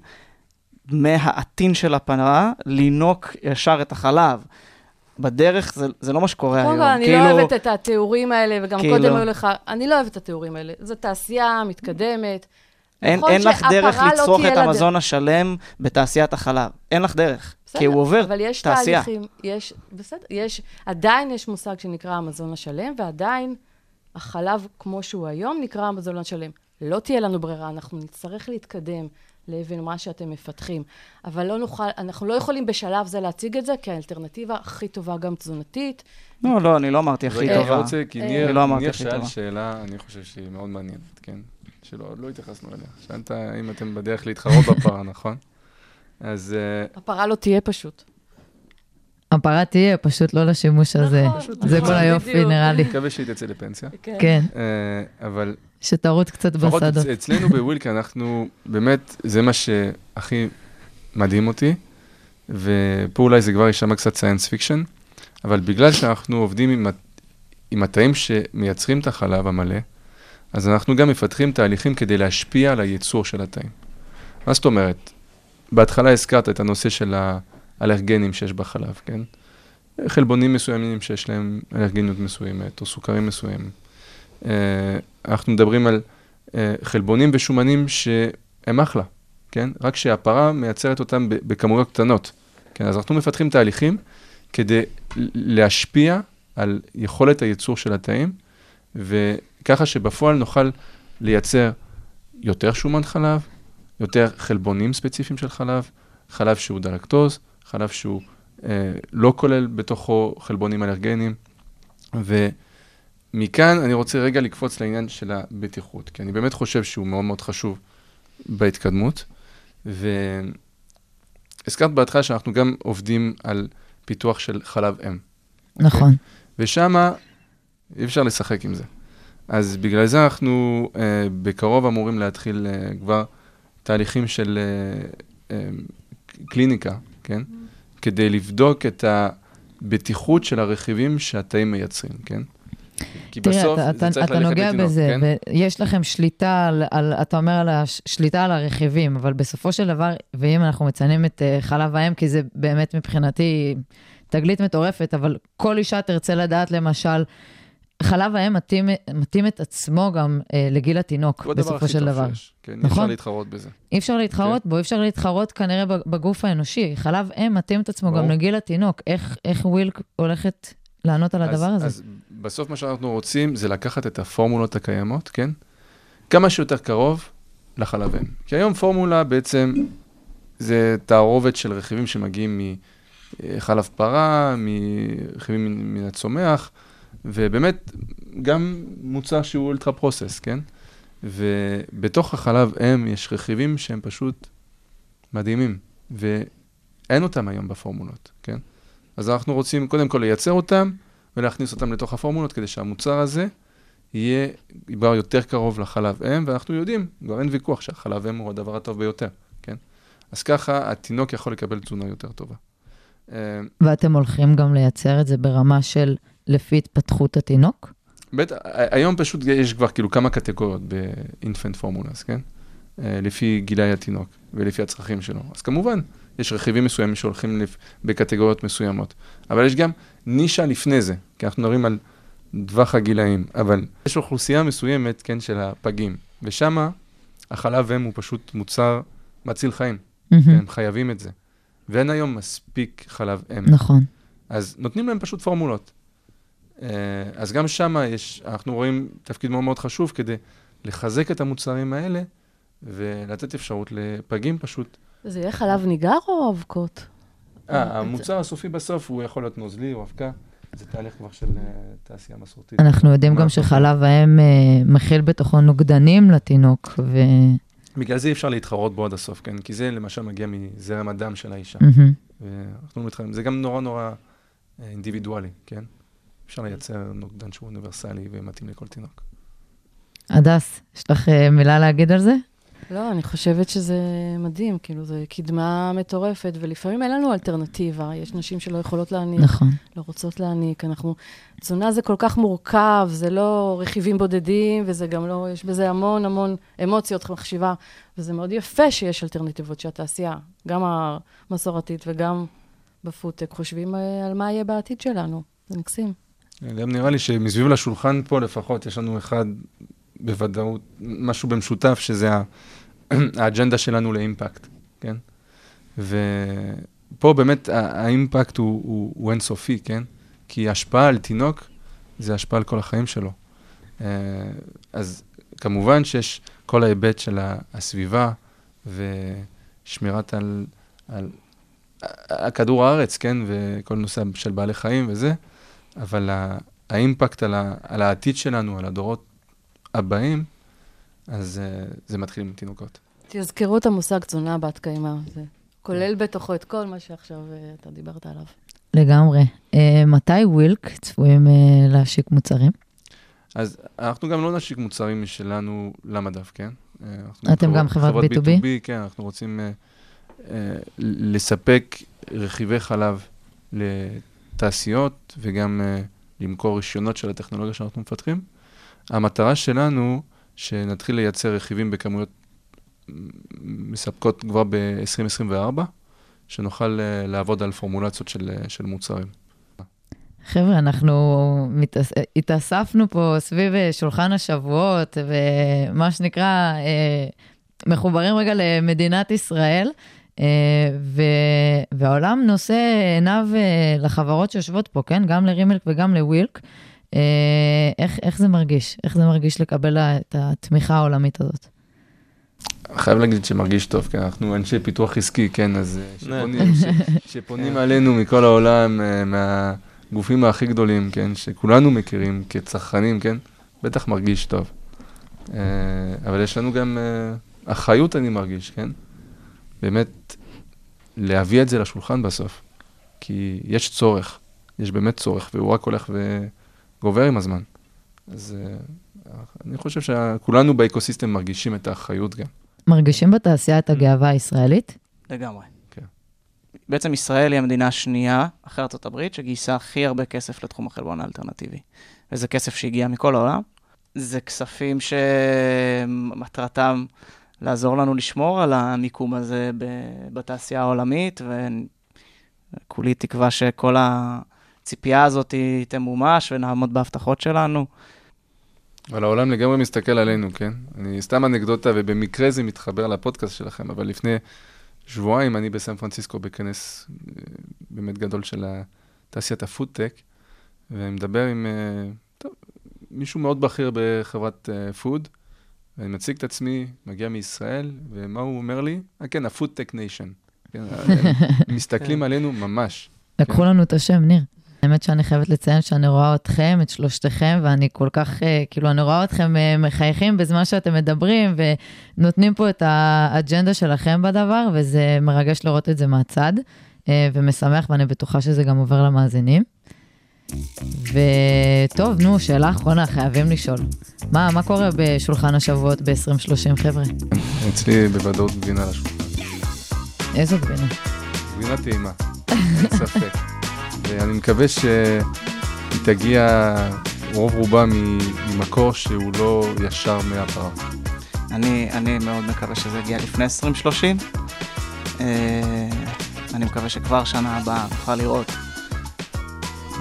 מהעטין של הפרה לינוק ישר את החלב. בדרך זה, זה לא מה שקורה היום. קודם כל, אני לא כאילו... לא אוהבת את התיאורים האלה, וגם כאילו... קודם היו לך, אני לא אוהבת את התיאורים האלה. זו תעשייה מתקדמת. אין, אין לך דרך לא לצרוך את המזון לד... השלם בתעשיית החלב. אין לך דרך, בסדר, כי הוא עובר אבל יש תעשייה. תהליכים, יש, בסדר, יש, עדיין יש מושג שנקרא המזון השלם, ועדיין החלב כמו שהוא היום נקרא המזון השלם. לא תהיה לנו ברירה, אנחנו נצטרך להתקדם לבין מה שאתם מפתחים. אבל לא נוכל, אנחנו לא יכולים בשלב זה להציג את זה כאלטרנטיבה הכי טובה גם תזונתית. לא, לא, אני לא אמרתי הכי טובה. אני רוצה, כי ניר לא שאל שאלה, אני חושב שהיא מאוד מעניינת, כן? שלא לא התייחסנו אליה. שאלת אם אתם בדרך להתחרות בפרה, נכון? אז... אה, הפרה לא תהיה פשוט. הפרה תהיה, פשוט לא לשימוש הזה. נכון, זה כל היופי, נראה לי. אני מקווה שהיא תצא לפנסיה. כן. כן. אה, אבל... שתרוץ קצת בשדות. לפחות אצלנו בווילקי, אנחנו, באמת, זה מה שהכי מדהים אותי, ופה אולי זה כבר יישמע קצת science fiction, אבל בגלל שאנחנו עובדים עם, עם התאים שמייצרים את החלב המלא, אז אנחנו גם מפתחים תהליכים כדי להשפיע על הייצור של התאים. מה זאת אומרת? בהתחלה הזכרת את הנושא של האלרגנים שיש בחלב, כן? חלבונים מסוימים שיש להם אלרגניות מסוימת, או סוכרים מסוימים. אה, אנחנו מדברים על אה, חלבונים ושומנים שהם אחלה, כן? רק שהפרה מייצרת אותם בכמויות קטנות. כן, אז אנחנו מפתחים תהליכים כדי להשפיע על יכולת הייצור של התאים, וככה שבפועל נוכל לייצר יותר שומן חלב, יותר חלבונים ספציפיים של חלב, חלב שהוא דלקטוז, חלב שהוא אה, לא כולל בתוכו חלבונים אלרגניים, ומכאן אני רוצה רגע לקפוץ לעניין של הבטיחות, כי אני באמת חושב שהוא מאוד מאוד חשוב בהתקדמות, והזכרת בהתחלה שאנחנו גם עובדים על פיתוח של חלב אם. נכון. ושם אי אפשר לשחק עם זה. אז בגלל זה אנחנו אה, בקרוב אמורים להתחיל אה, כבר תהליכים של אה, אה, קליניקה, כן? כדי לבדוק את הבטיחות של הרכיבים שהתאים מייצרים, כן? כי תראה, בסוף אתה, זה אתה, צריך אתה ללכת נוגע לתינוק, בזה, כן? ויש לכם שליטה על, על, אתה אומר על השליטה על הרכיבים, אבל בסופו של דבר, ואם אנחנו מציינים את uh, חלב האם, כי זה באמת מבחינתי תגלית מטורפת, אבל כל אישה תרצה לדעת, למשל, חלב האם מתאים, מתאים את עצמו גם uh, לגיל התינוק, בסופו של דבר. שיש, כן? אי נכון? אפשר להתחרות בזה. אי אפשר להתחרות בו, אי אפשר להתחרות כנראה בגוף האנושי. חלב אם מתאים את עצמו גם ברור. לגיל התינוק. איך, איך ווילק הולכת לענות על הדבר אז, הזה? אז בסוף מה שאנחנו רוצים זה לקחת את הפורמולות הקיימות, כן? כמה שיותר קרוב לחלב אם. כי היום פורמולה בעצם זה תערובת של רכיבים שמגיעים מחלב פרה, מרכיבים מן- הצומח, ובאמת גם מוצר שהוא אולטרה פרוסס, כן? ובתוך החלב אם יש רכיבים שהם פשוט מדהימים, ואין אותם היום בפורמולות, כן? אז אנחנו רוצים קודם כל לייצר אותם ולהכניס אותם לתוך הפורמולות כדי שהמוצר הזה יהיה כבר יותר קרוב לחלב אם, ואנחנו יודעים, כבר אין ויכוח שהחלב אם הוא הדבר הטוב ביותר, כן? אז ככה התינוק יכול לקבל תזונה יותר טובה. אה, ואתם הולכים גם לייצר את זה ברמה של לפי התפתחות התינוק? בטח, היום פשוט יש כבר כאילו כמה קטגוריות באינפנט פורמולס, כן? אה, לפי גילי התינוק ולפי הצרכים שלו. אז כמובן, יש רכיבים מסוימים שהולכים לפ... בקטגוריות מסוימות, אבל יש גם נישה לפני זה, כי אנחנו מדברים על טווח הגילאים, אבל יש אוכלוסייה מסוימת, כן, של הפגים, ושם החלב אם הוא פשוט מוצר מציל חיים, מהמם. הם חייבים את זה. ואין היום מספיק חלב אם. נכון. אז נותנים להם פשוט פורמולות. אה, אז גם שם יש, אנחנו רואים תפקיד מאוד מאוד חשוב כדי לחזק את המוצרים האלה ולתת אפשרות לפגים פשוט. זה יהיה חלב ניגר או אבקות? אה, המוצר הסופי בסוף הוא יכול להיות נוזלי או אבקה, זה תהליך כבר של אה, תעשייה מסורתית. אנחנו יודעים גם? שחלב האם אה, מכיל בתוכו נוגדנים לתינוק, ו... בגלל זה אי אפשר להתחרות בו עד הסוף, כן? כי זה למשל מגיע מזרם הדם של האישה. ואנחנו מתחרים, זה גם נורא נורא אה, אינדיבידואלי, כן? אפשר לייצר נוגדן שהוא אוניברסלי ומתאים לכל תינוק. הדס, יש לך אה, מילה להגיד על זה? לא, אני חושבת שזה מדהים, כאילו, זו קדמה מטורפת, ולפעמים אין לנו אלטרנטיבה. יש נשים שלא יכולות להניק, נכון. לא רוצות להניק. אנחנו... תזונה זה כל כך מורכב, זה לא רכיבים בודדים, וזה גם לא... יש בזה המון המון אמוציות, מחשיבה, וזה מאוד יפה שיש אלטרנטיבות שהתעשייה, גם המסורתית וגם בפודטק, חושבים אה, על מה יהיה בעתיד שלנו. זה מקסים. גם נראה לי שמסביב לשולחן פה לפחות יש לנו אחד בוודאות, משהו במשותף, שזה האג'נדה שלנו לאימפקט, כן? ופה באמת האימפקט הוא, הוא, הוא אינסופי, כן? כי השפעה על תינוק זה השפעה על כל החיים שלו. אה, אז כמובן שיש כל ההיבט של הסביבה ושמירת על, על כדור הארץ, כן? וכל נושא של בעלי חיים וזה, אבל האימפקט על העתיד שלנו, על הדורות הבאים, אז uh, זה מתחיל עם תינוקות. תזכרו את המושג תזונה בת קיימא. זה כולל בתוכו את כל מה שעכשיו אה, אתה דיברת עליו. לגמרי. אה, מתי ווילק צפויים אה, להשיק מוצרים? אז אנחנו גם לא נשיק מוצרים משלנו למדף, כן? אנחנו אתם גם חברת B2B? B2B, כן, אנחנו רוצים uh, uh, לספק רכיבי חלב לתעשיות וגם אה, למכור רישיונות של הטכנולוגיה שאנחנו מפתחים. המטרה שלנו, שנתחיל לייצר רכיבים בכמויות מספקות כבר ב-2024, שנוכל אה, לעבוד על פורמולציות של, אה, של מוצרים. חבר'ה, אנחנו מתאס... התאספנו פה סביב אה, שולחן השבועות, ומה שנקרא, אה, מחוברים רגע למדינת ישראל, אה, ו... והעולם נושא עיניו אה, לחברות שיושבות פה, כן? גם לרימלק וגם לווילק. אה, איך, איך זה מרגיש? איך זה מרגיש לקבל את התמיכה העולמית הזאת? חייב להגיד שמרגיש טוב, כי אנחנו אנשי פיתוח עסקי, כן, אז אה, שפונים, ש, שפונים עלינו מכל העולם, אה, מהגופים הכי גדולים, כן, שכולנו מכירים כצרכנים, כן, בטח מרגיש טוב. אבל יש לנו גם אחריות, אני מרגיש, כן? באמת, להביא את זה לשולחן בסוף. כי יש צורך, יש באמת צורך, והוא רק הולך וגובר עם הזמן. אז אה, אני חושב שכולנו באקוסיסטם מרגישים את האחריות גם. מרגישים בתעשייה את הגאווה הישראלית? לגמרי. כן. בעצם ישראל היא המדינה השנייה, אחרי הברית, שגייסה הכי הרבה כסף לתחום החלבון האלטרנטיבי. וזה כסף שהגיע מכל העולם. זה כספים שמטרתם לעזור לנו לשמור על המיקום הזה ב- בתעשייה העולמית, וכולי תקווה שכל הציפייה הזאת תמומש ונעמוד בהבטחות שלנו. אבל העולם לגמרי מסתכל עלינו, כן? אני סתם אנקדוטה, ובמקרה זה מתחבר לפודקאסט שלכם, אבל לפני שבועיים אני בסן פרנסיסקו בכנס אה, באמת גדול של תעשיית הפודטק, ואני מדבר עם אה, טוב, מישהו מאוד בכיר בחברת אה, food, ואני מציג את עצמי, מגיע מישראל, ומה הוא אומר לי? אה, כן, ה foodtech nation. כן, מסתכלים עלינו ממש. לקחו לנו את השם, ניר. האמת שאני חייבת לציין שאני רואה אתכם, את שלושתכם, ואני כל כך, אה, כאילו, אני רואה אתכם אה, מחייכים בזמן שאתם מדברים, ונותנים פה את האג'נדה שלכם בדבר, וזה מרגש לראות את זה מהצד, אה, ומשמח, ואני בטוחה שזה גם עובר למאזינים. וטוב, נו, שאלה אחרונה, חייבים לשאול. מה, מה קורה בשולחן השבועות ב-2030, חבר'ה? אצלי בוודאות גבינה על השולחן. איזו גבינה? גבינה טעימה, אין ספק. ואני מקווה שהיא תגיע רוב רובה ממקור שהוא לא ישר מהפרה. אני, אני מאוד מקווה שזה יגיע לפני 2030. אה, אני מקווה שכבר שנה הבאה נוכל לראות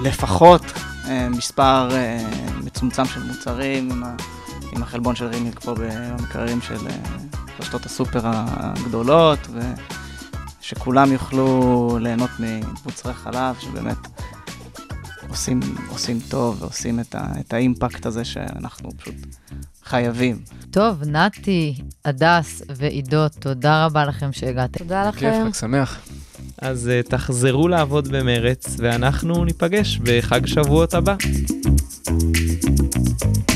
לפחות אה, מספר אה, מצומצם של מוצרים עם, ה, עם החלבון של רימיק פה במקררים של רשתות הסופר הגדולות, ושכולם יוכלו ליהנות ממוצרי חלב שבאמת עושים, עושים טוב ועושים את, ה, את האימפקט הזה שאנחנו פשוט חייבים. טוב, נתי, הדס ועידו, תודה רבה לכם שהגעתם. תודה כיף, לכם. חג שמח. אז uh, תחזרו לעבוד במרץ, ואנחנו ניפגש בחג שבועות הבא. כל